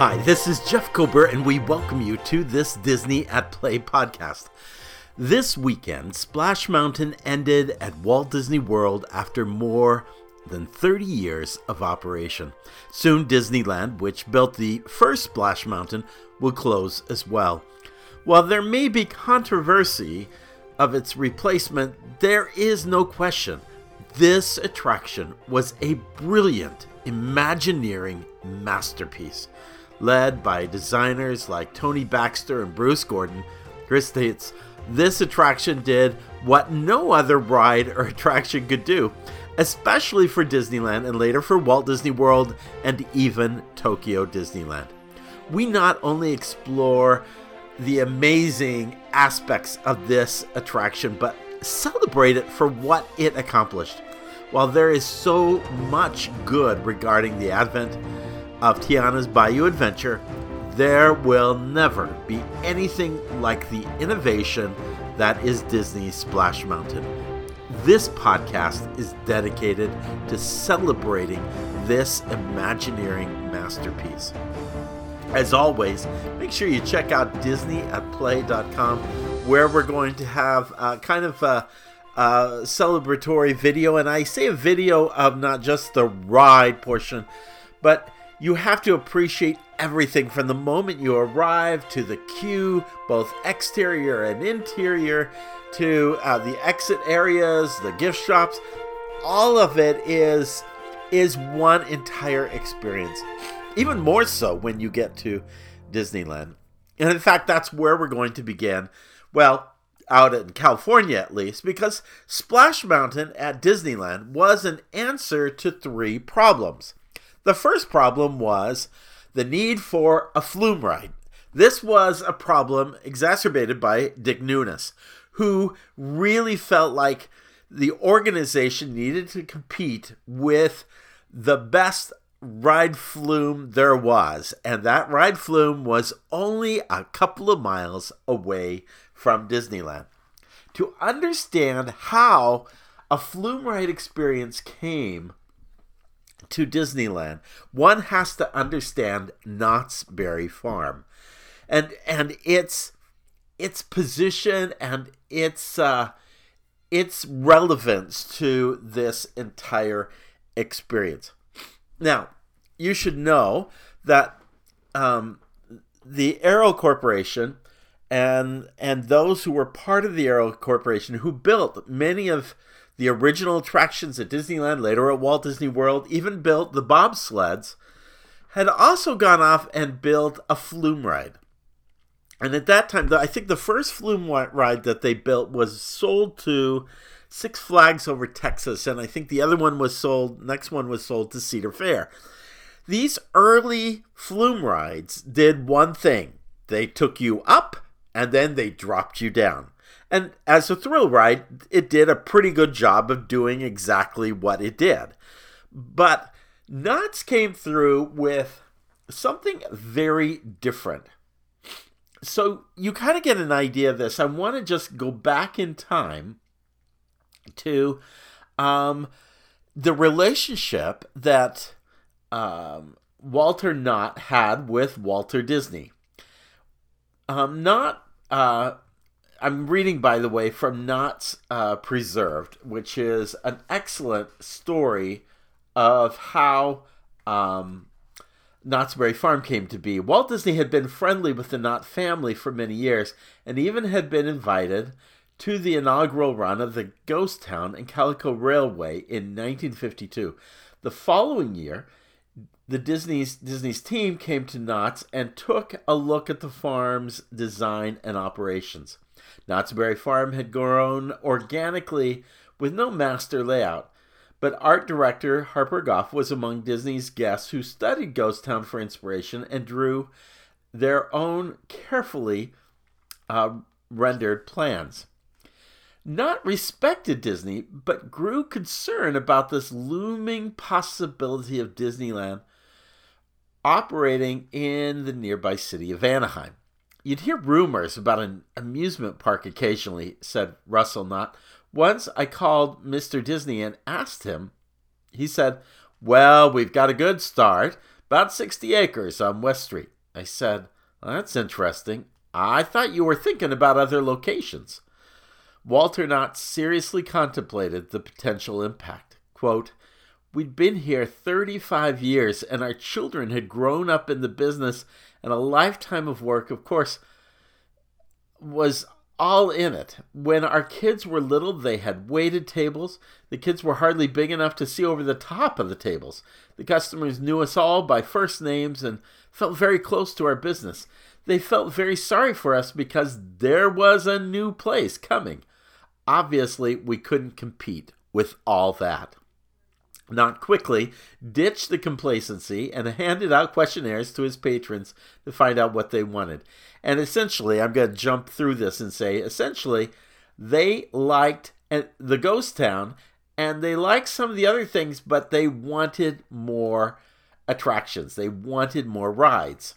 Hi, this is Jeff Kober, and we welcome you to this Disney at Play podcast. This weekend, Splash Mountain ended at Walt Disney World after more than 30 years of operation. Soon, Disneyland, which built the first Splash Mountain, will close as well. While there may be controversy of its replacement, there is no question this attraction was a brilliant Imagineering masterpiece. Led by designers like Tony Baxter and Bruce Gordon, Chris states, This attraction did what no other ride or attraction could do, especially for Disneyland and later for Walt Disney World and even Tokyo Disneyland. We not only explore the amazing aspects of this attraction, but celebrate it for what it accomplished. While there is so much good regarding the advent of Tiana's Bayou Adventure, there will never be anything like the innovation that is Disney's Splash Mountain. This podcast is dedicated to celebrating this Imagineering masterpiece. As always, make sure you check out DisneyAtPlay.com, where we're going to have uh, kind of a uh, celebratory video. And I say a video of not just the ride portion, but you have to appreciate everything from the moment you arrive to the queue, both exterior and interior, to uh, the exit areas, the gift shops. All of it is is one entire experience. Even more so when you get to Disneyland. And in fact, that's where we're going to begin. Well, out in California at least, because Splash Mountain at Disneyland was an answer to three problems. The first problem was the need for a flume ride. This was a problem exacerbated by Dick Nunis, who really felt like the organization needed to compete with the best ride flume there was, and that ride flume was only a couple of miles away from Disneyland. To understand how a flume ride experience came to Disneyland, one has to understand Knott's Berry Farm, and and its its position and its uh, its relevance to this entire experience. Now, you should know that um, the Arrow Corporation and and those who were part of the Arrow Corporation who built many of the original attractions at Disneyland, later at Walt Disney World, even built the bobsleds, had also gone off and built a flume ride. And at that time, I think the first flume ride that they built was sold to Six Flags over Texas, and I think the other one was sold, next one was sold to Cedar Fair. These early flume rides did one thing they took you up and then they dropped you down. And as a thrill ride, it did a pretty good job of doing exactly what it did. But Knott's came through with something very different. So you kind of get an idea of this. I want to just go back in time to um, the relationship that um, Walter Knott had with Walter Disney. Um, not, uh, I'm reading, by the way, from Knott's uh, Preserved, which is an excellent story of how um, Knott's Berry Farm came to be. Walt Disney had been friendly with the Knott family for many years and even had been invited to the inaugural run of the Ghost Town and Calico Railway in 1952. The following year, the Disney's Disney's team came to Knott's and took a look at the farm's design and operations. Knott's Berry Farm had grown organically with no master layout, but art director Harper Goff was among Disney's guests who studied Ghost Town for inspiration and drew their own carefully uh, rendered plans. Knott respected Disney, but grew concerned about this looming possibility of Disneyland operating in the nearby city of Anaheim. You'd hear rumors about an amusement park occasionally, said Russell Knott. Once I called Mr. Disney and asked him. He said, Well, we've got a good start, About 60 acres on West Street. I said, well, That's interesting. I thought you were thinking about other locations. Walter Knott seriously contemplated the potential impact. Quote, We'd been here 35 years, and our children had grown up in the business, and a lifetime of work, of course, was all in it. When our kids were little, they had waited tables. The kids were hardly big enough to see over the top of the tables. The customers knew us all by first names and felt very close to our business. They felt very sorry for us because there was a new place coming. Obviously, we couldn't compete with all that. Knott quickly ditched the complacency and handed out questionnaires to his patrons to find out what they wanted. And essentially, I'm going to jump through this and say essentially, they liked uh, the ghost town and they liked some of the other things, but they wanted more attractions. They wanted more rides.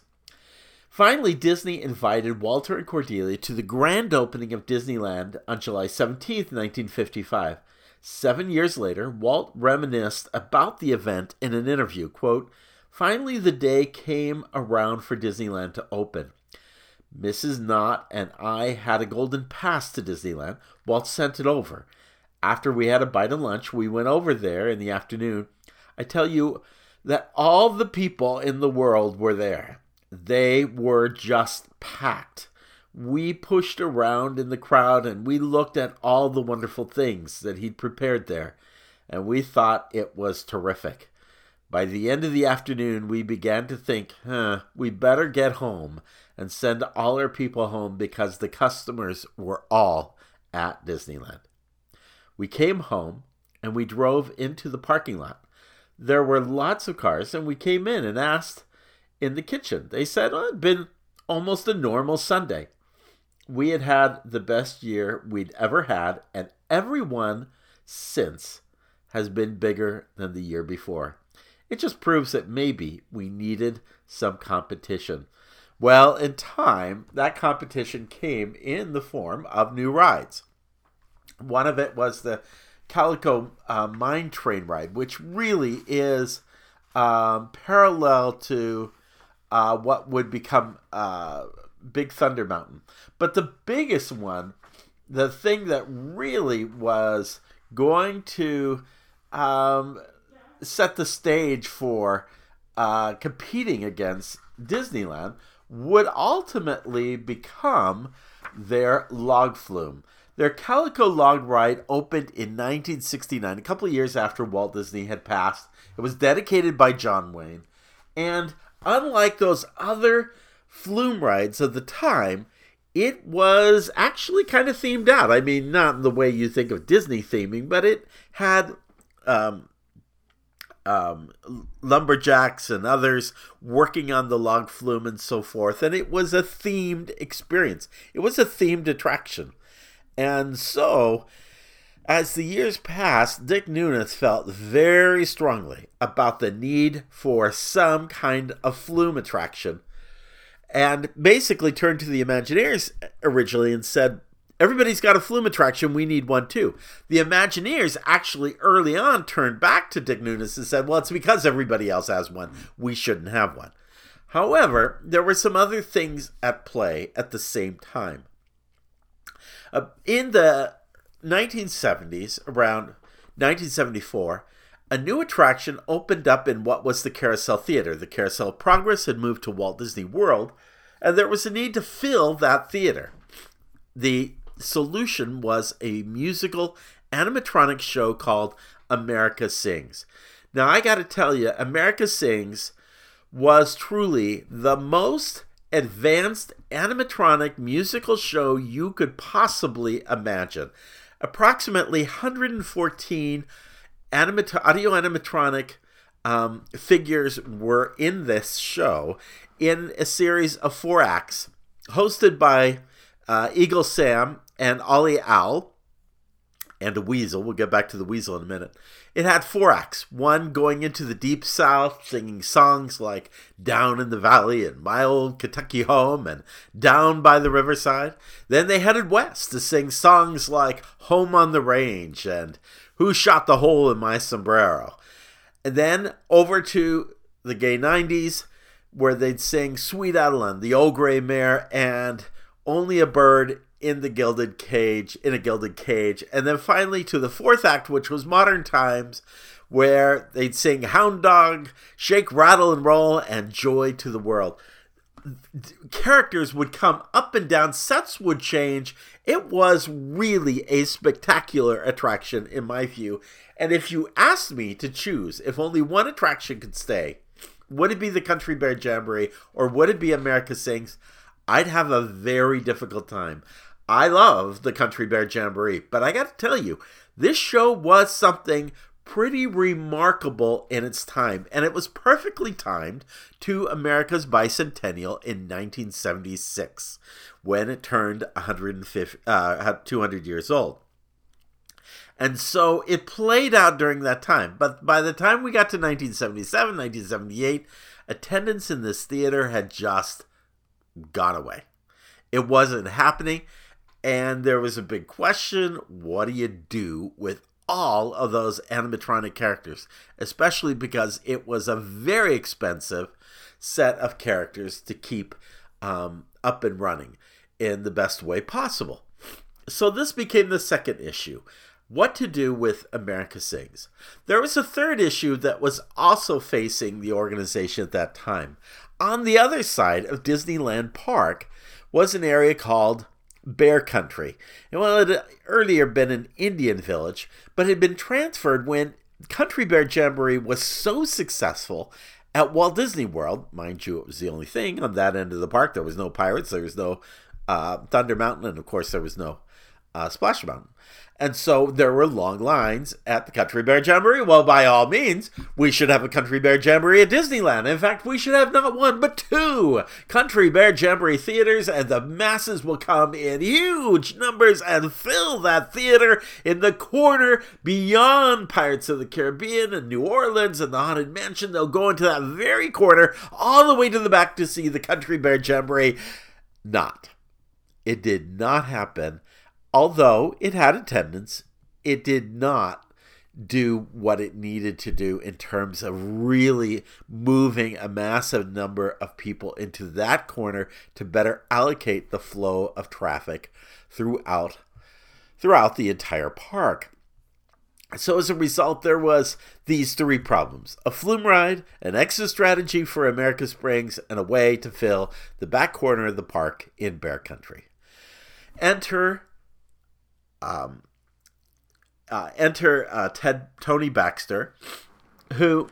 Finally, Disney invited Walter and Cordelia to the grand opening of Disneyland on July 17, 1955. Seven years later, Walt reminisced about the event in an interview. Quote, Finally, the day came around for Disneyland to open. Mrs. Knott and I had a golden pass to Disneyland. Walt sent it over. After we had a bite of lunch, we went over there in the afternoon. I tell you that all the people in the world were there. They were just packed we pushed around in the crowd and we looked at all the wonderful things that he'd prepared there, and we thought it was terrific. By the end of the afternoon, we began to think, huh, we better get home and send all our people home because the customers were all at Disneyland. We came home and we drove into the parking lot. There were lots of cars, and we came in and asked in the kitchen. They said, oh, it'd been almost a normal Sunday we had had the best year we'd ever had, and everyone since has been bigger than the year before. It just proves that maybe we needed some competition. Well, in time, that competition came in the form of new rides. One of it was the Calico uh, Mine Train ride, which really is um, parallel to uh, what would become uh, Big Thunder Mountain. But the biggest one, the thing that really was going to um, set the stage for uh, competing against Disneyland, would ultimately become their log flume. Their Calico Log Ride opened in 1969, a couple of years after Walt Disney had passed. It was dedicated by John Wayne. And unlike those other flume rides of the time, it was actually kind of themed out. I mean, not in the way you think of Disney theming, but it had um, um, lumberjacks and others working on the log flume and so forth. And it was a themed experience, it was a themed attraction. And so, as the years passed, Dick Nunis felt very strongly about the need for some kind of flume attraction and basically turned to the Imagineers originally and said, Everybody's got a flume attraction. We need one too. The Imagineers actually early on turned back to Dick Nunis and said, Well, it's because everybody else has one. We shouldn't have one. However, there were some other things at play at the same time. Uh, in the 1970s, around 1974, a new attraction opened up in what was the Carousel Theater. The Carousel Progress had moved to Walt Disney World, and there was a need to fill that theater. The solution was a musical animatronic show called America Sings. Now, I got to tell you, America Sings was truly the most advanced animatronic musical show you could possibly imagine. Approximately 114 animat- audio animatronic um, figures were in this show in a series of four acts hosted by uh, Eagle Sam and Ollie Owl and a weasel. We'll get back to the weasel in a minute. It had four acts one going into the deep south, singing songs like Down in the Valley and My Old Kentucky Home and Down by the Riverside. Then they headed west to sing songs like Home on the Range and Who Shot the Hole in My Sombrero. And then over to the gay 90s, where they'd sing Sweet Adeline, the old gray mare, and Only a Bird in the Gilded Cage, in a Gilded Cage. And then finally to the fourth act, which was Modern Times, where they'd sing Hound Dog, Shake, Rattle, and Roll, and Joy to the World. Characters would come up and down, sets would change. It was really a spectacular attraction, in my view. And if you asked me to choose if only one attraction could stay, would it be the Country Bear Jamboree or would it be America Sings? I'd have a very difficult time. I love the Country Bear Jamboree, but I got to tell you, this show was something pretty remarkable in its time, and it was perfectly timed to America's bicentennial in 1976 when it turned 150, uh, 200 years old. And so it played out during that time. But by the time we got to 1977, 1978, attendance in this theater had just gone away. It wasn't happening. And there was a big question what do you do with all of those animatronic characters? Especially because it was a very expensive set of characters to keep um, up and running in the best way possible. So this became the second issue what to do with America Sings. There was a third issue that was also facing the organization at that time. On the other side of Disneyland Park was an area called Bear Country. And well, it had earlier been an Indian village, but had been transferred when Country Bear Jamboree was so successful at Walt Disney World. Mind you, it was the only thing on that end of the park. There was no pirates, there was no uh, Thunder Mountain, and of course, there was no uh, Splash Mountain. And so there were long lines at the Country Bear Jamboree. Well, by all means, we should have a Country Bear Jamboree at Disneyland. In fact, we should have not one, but two Country Bear Jamboree theaters, and the masses will come in huge numbers and fill that theater in the corner beyond Pirates of the Caribbean and New Orleans and the Haunted Mansion. They'll go into that very corner all the way to the back to see the Country Bear Jamboree. Not. It did not happen although it had attendance, it did not do what it needed to do in terms of really moving a massive number of people into that corner to better allocate the flow of traffic throughout throughout the entire park. So as a result, there was these three problems: a flume ride, an exit strategy for America Sings, and a way to fill the back corner of the park in Bear Country. Enter um, uh, enter uh, Ted Tony Baxter, who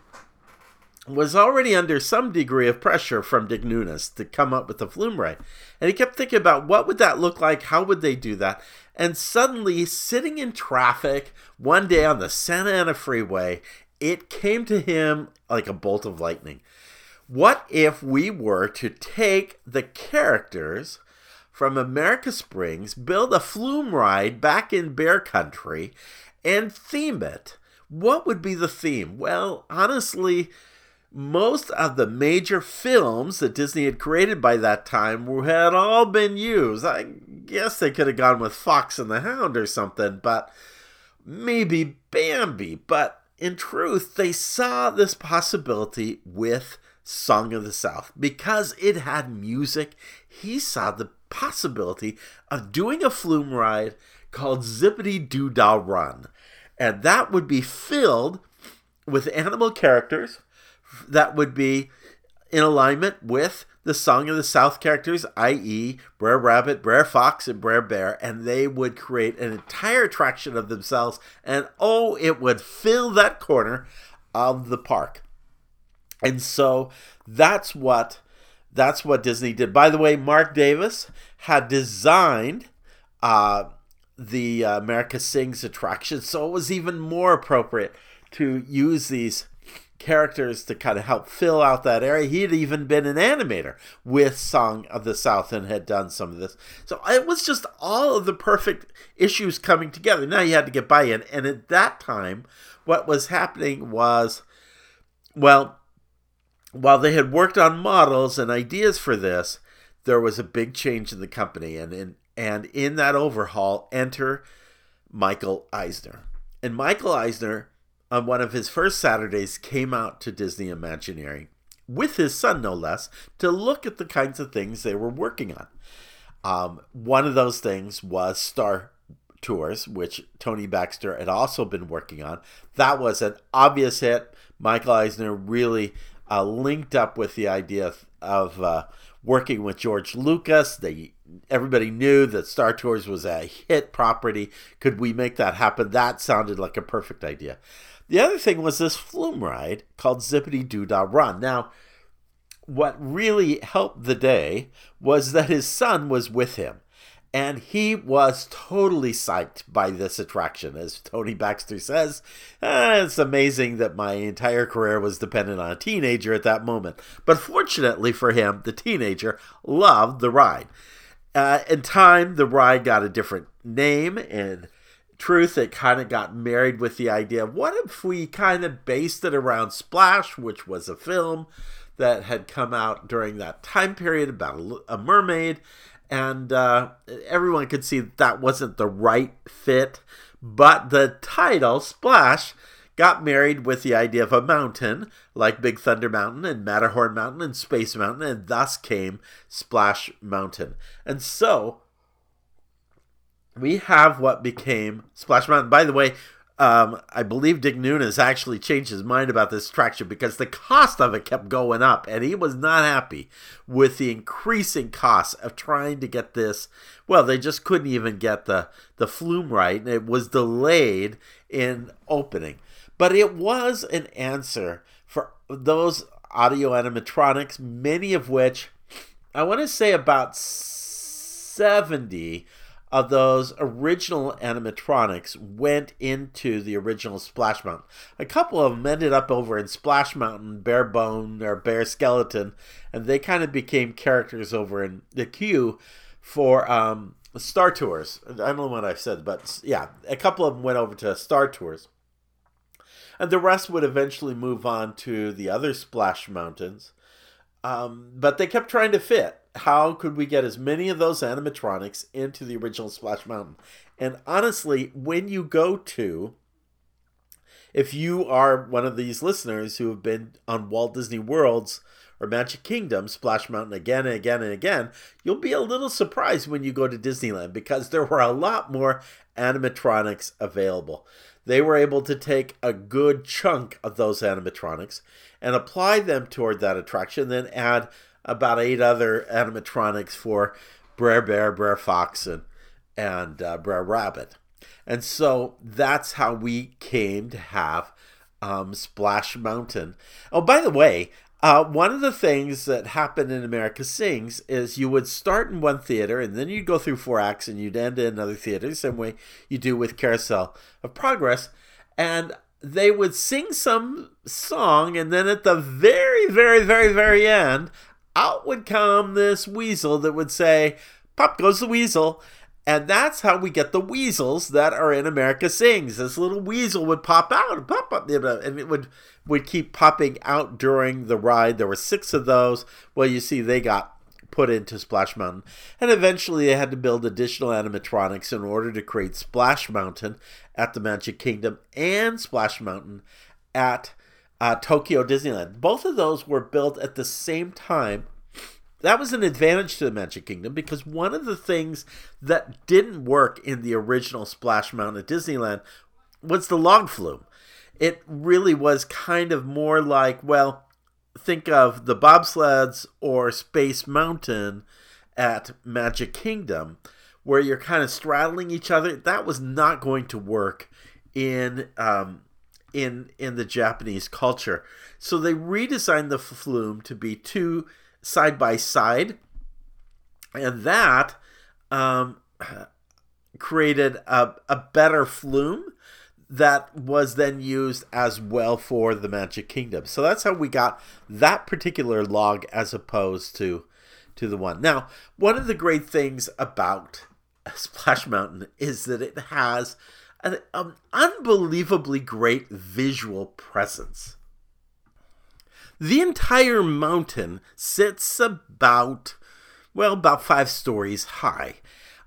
was already under some degree of pressure from Dick Nunis to come up with the flume ride. And he kept thinking about what would that look like? How would they do that? And suddenly, sitting in traffic one day on the Santa Ana freeway, it came to him like a bolt of lightning. What if we were to take the characters from America Sings, build a flume ride back in Bear Country, and theme it. What would be the theme? Well, honestly, most of the major films that Disney had created by that time had all been used. I guess they could have gone with Fox and the Hound or something, but maybe Bambi. But in truth, they saw this possibility with Song of the South because it had music. He saw the possibility of doing a flume ride called Zippity Doo Dah Run. And that would be filled with animal characters that would be in alignment with the Song of the South characters, i.e., Brer Rabbit, Brer Fox, and Brer Bear, and they would create an entire attraction of themselves. And oh, it would fill that corner of the park. And so that's what that's what Disney did. By the way, Marc Davis had designed uh, the uh, America Sings attraction, so it was even more appropriate to use these characters to kind of help fill out that area. He had even been an animator with Song of the South and had done some of this. So it was just all of the perfect issues coming together. Now you had to get buy in. And at that time, what was happening was, well, while they had worked on models and ideas for this, there was a big change in the company, and in and in that overhaul, enter Michael Eisner. And Michael Eisner, on one of his first Saturdays, came out to Disney Imagineering with his son no less, to look at the kinds of things they were working on. Um, one of those things was Star Tours, which Tony Baxter had also been working on. That was an obvious hit. Michael Eisner really uh, linked up with the idea of, uh, working with George Lucas. They everybody knew that Star Tours was a hit property. Could we make that happen? That sounded like a perfect idea. The other thing was this flume ride called Zippity Doo Dah Run. Now, what really helped the day was that his son was with him. And he was totally psyched by this attraction. As Tony Baxter says, eh, it's amazing that my entire career was dependent on a teenager at that moment. But fortunately for him, the teenager loved the ride. Uh, in time, the ride got a different name. In truth, it kind of got married with the idea of what if we kind of based it around Splash, which was a film that had come out during that time period about a mermaid and uh, everyone could see that, that wasn't the right fit. But the title, Splash, got married with the idea of a mountain, like Big Thunder Mountain and Matterhorn Mountain and Space Mountain, and thus came Splash Mountain. And so we have what became Splash Mountain. By the way, um, I believe Dick Nunis actually changed his mind about this attraction because the cost of it kept going up, and he was not happy with the increasing costs of trying to get this. Well, they just couldn't even get the the flume right, and it was delayed in opening. But it was an answer for those audio animatronics, many of which I want to say about seventy of those original animatronics went into the original Splash Mountain. A couple of them ended up over in Splash Mountain, Bare Bone or Bare Skeleton, and they kind of became characters over in the queue for um, Star Tours. I don't know what I said, but yeah, a couple of them went over to Star Tours. And the rest would eventually move on to the other Splash Mountains. Um, but they kept trying to fit how could we get as many of those animatronics into the original Splash Mountain? And honestly, when you go to, if you are one of these listeners who have been on Walt Disney World's or Magic Kingdom, Splash Mountain again and again and again, you'll be a little surprised when you go to Disneyland because there were a lot more animatronics available. They were able to take a good chunk of those animatronics and apply them toward that attraction, then add about eight other animatronics for Brer Bear, Brer Fox, and, and uh, Brer Rabbit. And so that's how we came to have um, Splash Mountain. Oh, by the way, uh, one of the things that happened in America Sings is you would start in one theater and then you'd go through four acts and you'd end in another theater, the same way you do with Carousel of Progress. And they would sing some song, and then at the very, very, very, very end, out would come this weasel that would say, Pop goes the weasel. And that's how we get the weasels that are in America Sings. This little weasel would pop out and pop up, and it would would keep popping out during the ride. There were six of those. Well, you see, they got put into Splash Mountain, and eventually they had to build additional animatronics in order to create Splash Mountain at the Magic Kingdom and Splash Mountain at uh, Tokyo Disneyland. Both of those were built at the same time. That was an advantage to the Magic Kingdom because one of the things that didn't work in the original Splash Mountain at Disneyland was the log flume. It really was kind of more like, well, think of the bobsleds or Space Mountain at Magic Kingdom, where you're kind of straddling each other. That was not going to work in um, in in the Japanese culture. So they redesigned the flume to be two side by side, and that um, created a, a better flume that was then used as well for the Magic Kingdom. So that's how we got that particular log as opposed to to the one. Now, one of the great things about Splash Mountain is that it has an, unbelievably great visual presence. The entire mountain sits about, well, about five stories high.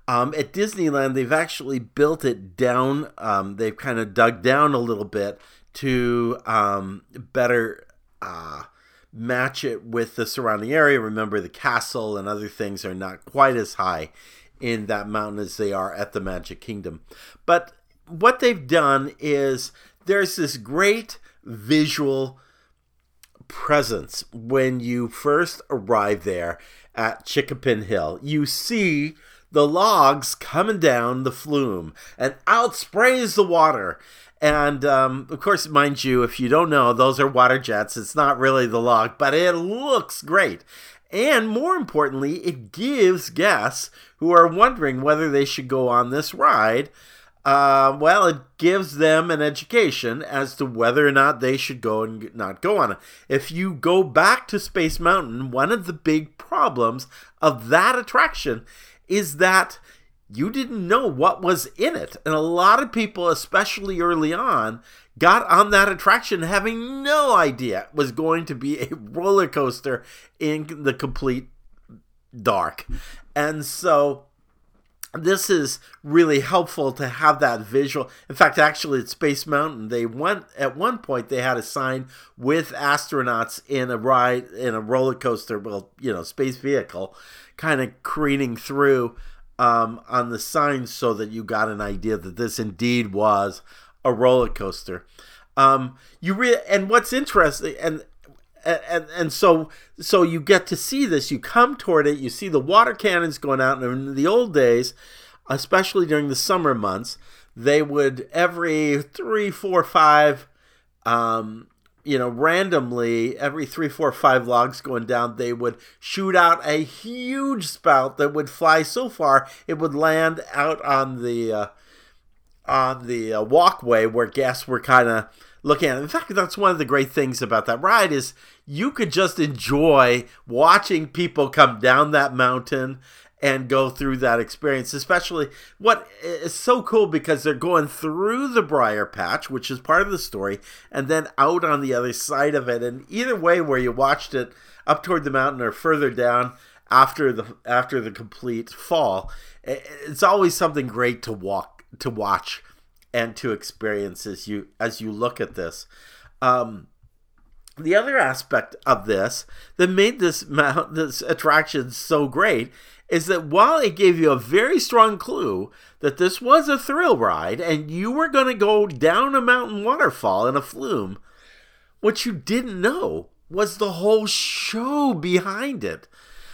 Um, at Disneyland, they've actually built it down. Um, they've kind of dug down a little bit to um, better uh, match it with the surrounding area. Remember, the castle and other things are not quite as high in that mountain as they are at the Magic Kingdom. But what they've done is there's this great visual presence when you first arrive there at Chick-a-Pin Hill. You see the logs coming down the flume, and out sprays the water. And um, of course, mind you, if you don't know, those are water jets. It's not really the log, but it looks great. And more importantly, it gives guests who are wondering whether they should go on this ride uh, well, it gives them an education as to whether or not they should go and not go on it. If you go back to Space Mountain, one of the big problems of that attraction is that you didn't know what was in it. And a lot of people, especially early on, got on that attraction having no idea it was going to be a roller coaster in the complete dark. And so this is really helpful to have that visual. In fact, actually, at Space Mountain, they went at one point they had a sign with astronauts in a ride in a roller coaster, well, you know, space vehicle, kind of careening through um, on the sign so that you got an idea that this indeed was a roller coaster. Um, you re- and what's interesting and and, and so so you get to see this. You come toward it. You see the water cannons going out. And in the old days especially during the summer months they would every three four five um, you know randomly every three four five logs going down they would shoot out a huge spout that would fly so far it would land out on the uh, on the uh, walkway where guests were kind of looking at it. In fact, that's one of the great things about that ride is you could just enjoy watching people come down that mountain and go through that experience. Especially what is so cool because they're going through the briar patch, which is part of the story, and then out on the other side of it. And either way, where you watched it up toward the mountain or further down after the after the complete fall, it's always something great to walk to watch and to experience as you as you look at this. Um, the other aspect of this that made this this attraction so great is that while it gave you a very strong clue that this was a thrill ride and you were going to go down a mountain waterfall in a flume, what you didn't know was the whole show behind it.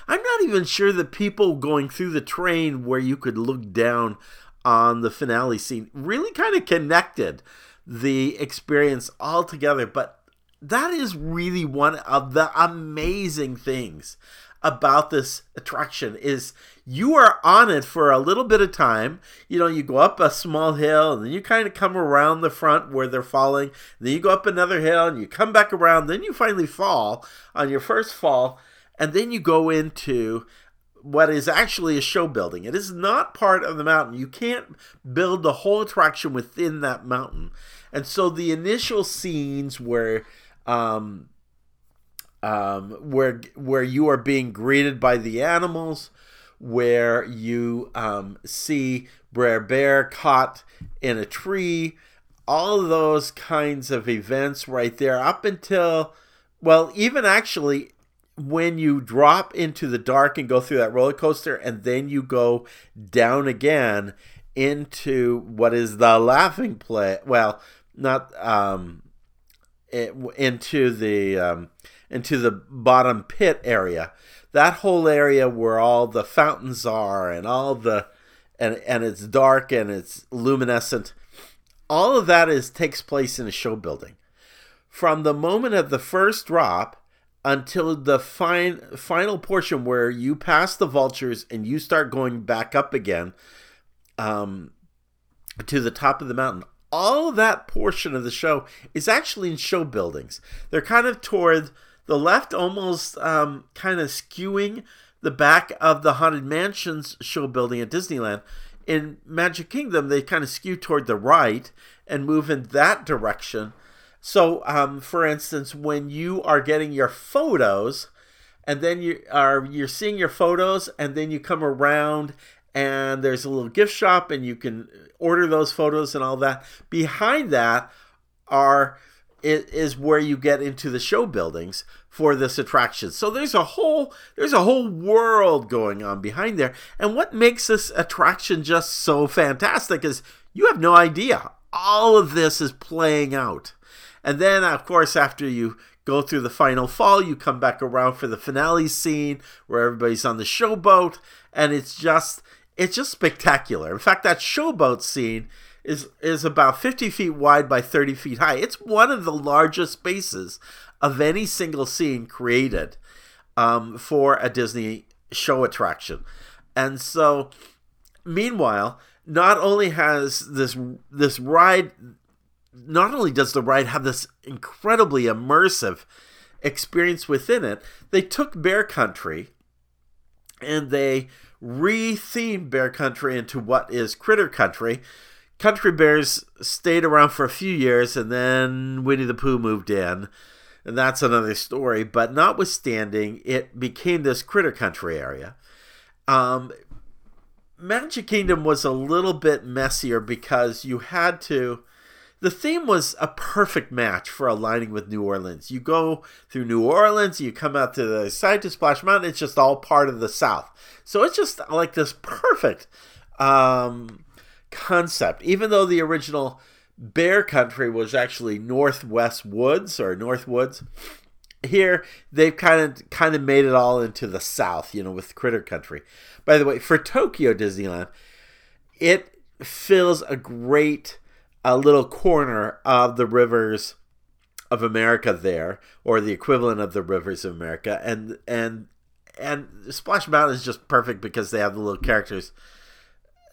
I'm not even sure that people going through the train where you could look down on the finale scene really kind of connected the experience all together. But that is really one of the amazing things about this attraction is you are on it for a little bit of time. You know, you go up a small hill and then you kind of come around the front where they're falling. Then you go up another hill and you come back around. Then you finally fall on your first fall. And then you go into what is actually a show building. It is not part of the mountain. You can't build the whole attraction within that mountain. And so the initial scenes where um, um, where where you are being greeted by the animals, where you um, see Brer Bear caught in a tree, all those kinds of events right there, up until well, even actually when you drop into the dark and go through that roller coaster and then you go down again into what is the laughing play well not um into the um, into the bottom pit area that whole area where all the fountains are and all the and and it's dark and it's luminescent all of that is takes place in a show building from the moment of the first drop until the fine, final portion where you pass the vultures and you start going back up again um, to the top of the mountain. All that portion of the show is actually in show buildings. They're kind of toward the left, almost um, kind of skewing the back of the Haunted Mansions show building at Disneyland. In Magic Kingdom, they kind of skew toward the right and move in that direction so, um, for instance, when you are getting your photos, and then you are you're seeing your photos, and then you come around, and there's a little gift shop, and you can order those photos and all that. Behind that are is where you get into the show buildings for this attraction. So there's a whole there's a whole world going on behind there. And what makes this attraction just so fantastic is you have no idea. All of this is playing out. And then of course after you go through the final fall, you come back around for the finale scene where everybody's on the showboat and it's just it's just spectacular. In fact, that showboat scene is is about 50 feet wide by 30 feet high. It's one of the largest spaces of any single scene created um, for a Disney show attraction. And so, meanwhile, not only has this this ride, not only does the ride have this incredibly immersive experience within it, they took Bear Country and they re-themed Bear Country into what is Critter Country, Country Bears stayed around for a few years and then Winnie the Pooh moved in. And that's another story. But notwithstanding, it became this critter country area. Um, Magic Kingdom was a little bit messier because you had to. The theme was a perfect match for aligning with New Orleans. You go through New Orleans, you come out to the side to Splash Mountain, it's just all part of the South. So it's just like this perfect um, concept. Even though the original Bear Country was actually Northwest Woods or North Woods, here they've kind of kind of made it all into the South, you know, with Critter Country. By the way, for Tokyo Disneyland, it fills a great a little corner of the rivers of America there, or the equivalent of the rivers of America, and and and Splash Mountain is just perfect because they have the little characters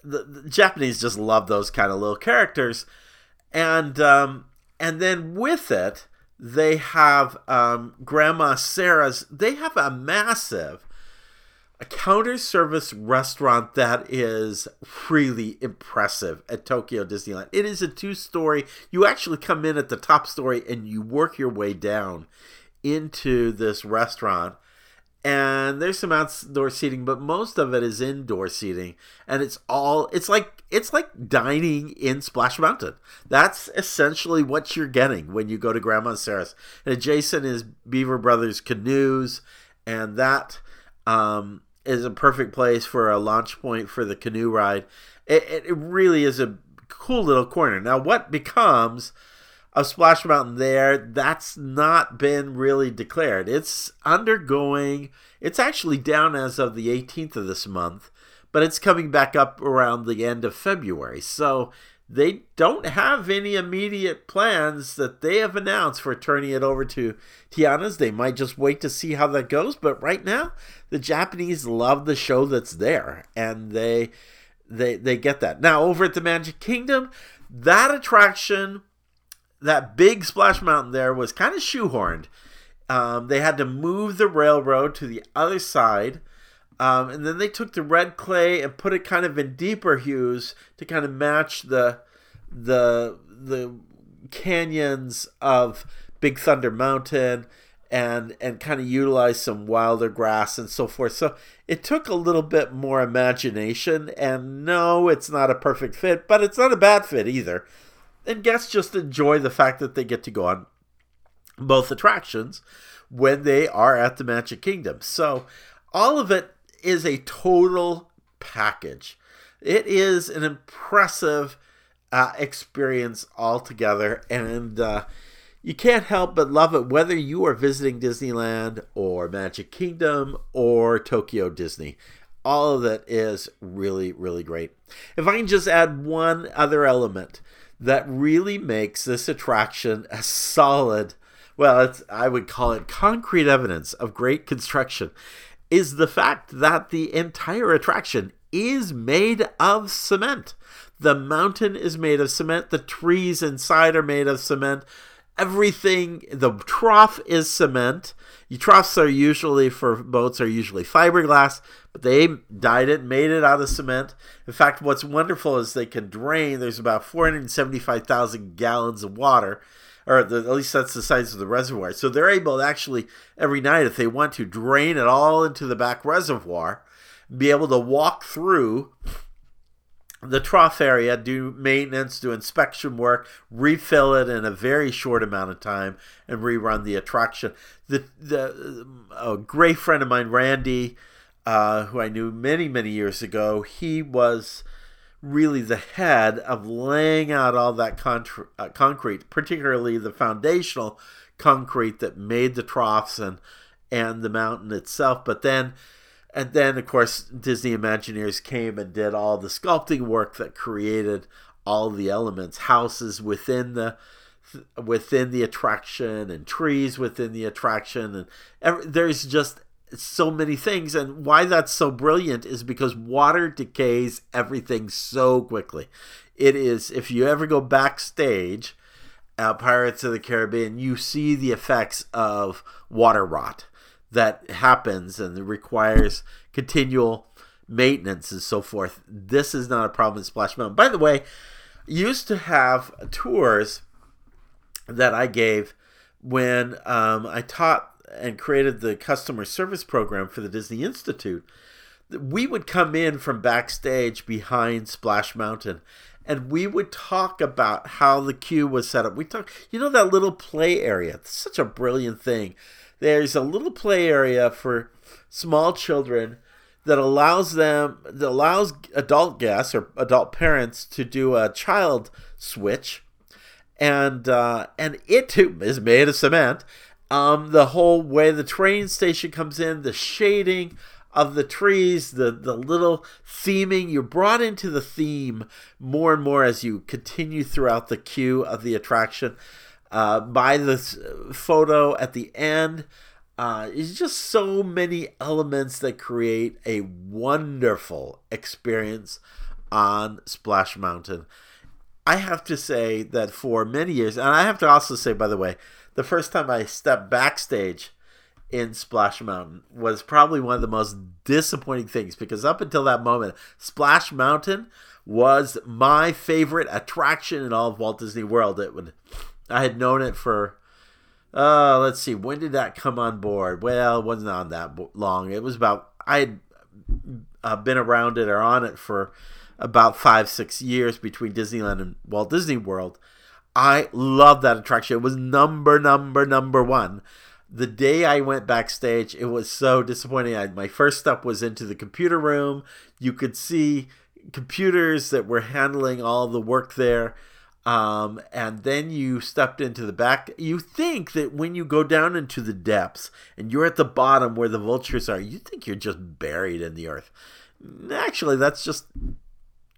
the, the Japanese just love those kind of little characters, and um, and then with it they have um, Grandma Sarah's. They have a massive a counter service restaurant that is really impressive at Tokyo Disneyland. It is a two story. You actually come in at the top story and you work your way down into this restaurant and there's some outdoor seating but most of it is indoor seating and it's all it's like it's like dining in splash mountain that's essentially what you're getting when you go to grandma sarah's and adjacent is beaver brothers canoes and that um, is a perfect place for a launch point for the canoe ride it, it really is a cool little corner now what becomes of Splash Mountain there, that's not been really declared. It's undergoing, it's actually down as of the 18th of this month, but it's coming back up around the end of February. So they don't have any immediate plans that they have announced for turning it over to Tiana's. They might just wait to see how that goes, but right now the Japanese love the show that's there and they they they get that. Now over at the Magic Kingdom, that attraction that big splash mountain there was kind of shoehorned. Um, they had to move the railroad to the other side. Um, and then they took the red clay and put it kind of in deeper hues to kind of match the the the canyons of Big Thunder Mountain and and kind of utilize some wilder grass and so forth. So it took a little bit more imagination and no, it's not a perfect fit, but it's not a bad fit either and guests just enjoy the fact that they get to go on both attractions when they are at the Magic Kingdom. So all of it is a total package. It is an impressive uh, experience altogether, and uh, you can't help but love it whether you are visiting Disneyland or Magic Kingdom or Tokyo Disney. All of it is really, really great. If I can just add one other element, that really makes this attraction a solid, well, I would call it concrete evidence of great construction, is the fact that the entire attraction is made of cement. The mountain is made of cement, the trees inside are made of cement. Everything, the trough is cement. Your troughs are usually for boats are usually fiberglass, but they dyed it, made it out of cement. In fact, what's wonderful is they can drain. There's about 475,000 gallons of water, or the, at least that's the size of the reservoir. So they're able to actually every night, if they want to, drain it all into the back reservoir, be able to walk through the trough area, do maintenance, do inspection work, refill it in a very short amount of time, and rerun the attraction. The the a great friend of mine, Randy, uh, who I knew many many years ago, he was really the head of laying out all that con- uh, concrete, particularly the foundational concrete that made the troughs and and the mountain itself. But then and then, of course, Disney Imagineers came and did all the sculpting work that created all the elements, houses within the within the attraction and trees within the attraction and every, there's just so many things and why that's so brilliant is because water decays everything so quickly it is if you ever go backstage at pirates of the caribbean you see the effects of water rot that happens and requires continual maintenance and so forth. This is not a problem in Splash Mountain. By the way, used to have tours that I gave when um, I taught and created the customer service program for the Disney Institute. We would come in from backstage behind Splash Mountain and we would talk about how the queue was set up. We talk, you know, that little play area. It's such a brilliant thing there's a little play area for small children that allows them that allows adult guests or adult parents to do a child switch and uh, and it too is made of cement um, the whole way the train station comes in the shading of the trees the the little theming you're brought into the theme more and more as you continue throughout the queue of the attraction uh, by this photo at the end. Uh, it's just so many elements that create a wonderful experience on Splash Mountain. I have to say that for many years, and I have to also say, by the way, the first time I stepped backstage in Splash Mountain was probably one of the most disappointing things because up until that moment, Splash Mountain was my favorite attraction in all of Walt Disney World. It would I had known it for, uh, let's see, when did that come on board? Well, it wasn't on that long. It was about, I had uh, been around it or on it for about five, six years between Disneyland and Walt Disney World. I love that attraction. It was number, number, number one. The day I went backstage, it was so disappointing. I, my first step was into the computer room. You could see computers that were handling all the work there. Um, and then you stepped into the back. You think that when you go down into the depths and you're at the bottom where the vultures are, you think you're just buried in the earth. Actually, that's just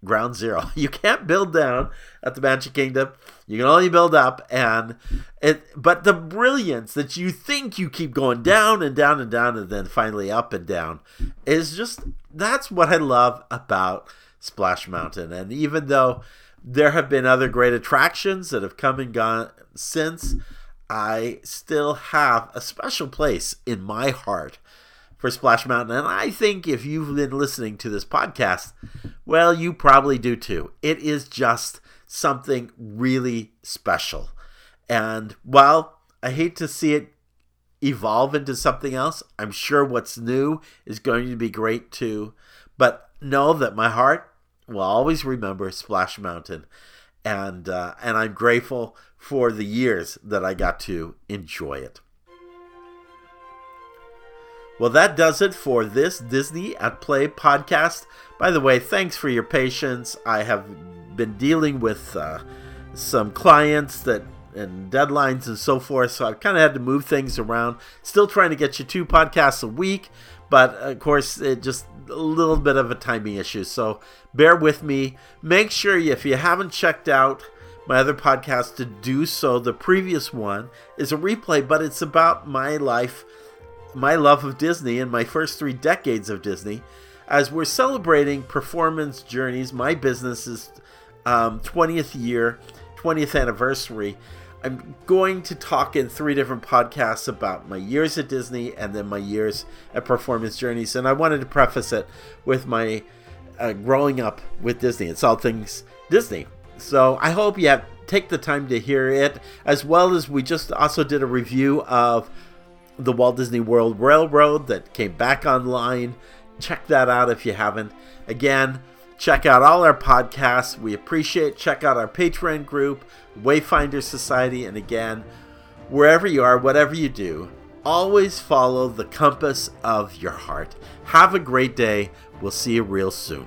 ground zero. You can't build down at the Magic Kingdom. You can only build up, and it. But the brilliance that you think you keep going down and down and down, and then finally up and down, is just that's what I love about Splash Mountain. And even though there have been other great attractions that have come and gone since. I still have a special place in my heart for Splash Mountain. And I think if you've been listening to this podcast, well, you probably do too. It is just something really special. And while I hate to see it evolve into something else, I'm sure what's new is going to be great too. But know that my heart will always remember Splash Mountain, and uh, and I'm grateful for the years that I got to enjoy it. Well, that does it for this Disney at Play podcast. By the way, thanks for your patience. I have been dealing with uh, some clients that and deadlines and so forth, so I've kind of had to move things around. Still trying to get you two podcasts a week, but of course, it just a little bit of a timing issue. So bear with me. Make sure if you haven't checked out my other podcast to do so. The previous one is a replay, but it's about my life, my love of Disney, and my first three decades of Disney. As we're celebrating performance journeys, my business's um, 20th year, 20th anniversary. I'm going to talk in three different podcasts about my years at Disney and then my years at Performance Journeys. And I wanted to preface it with my uh, growing up with Disney. It's all things Disney. So I hope you have, take the time to hear it, as well as we just also did a review of the Walt Disney World Railroad that came back online. Check that out if you haven't. Again, Check out all our podcasts. We appreciate. Check out our Patreon group, Wayfinder Society, and again, wherever you are, whatever you do, always follow the compass of your heart. Have a great day. We'll see you real soon.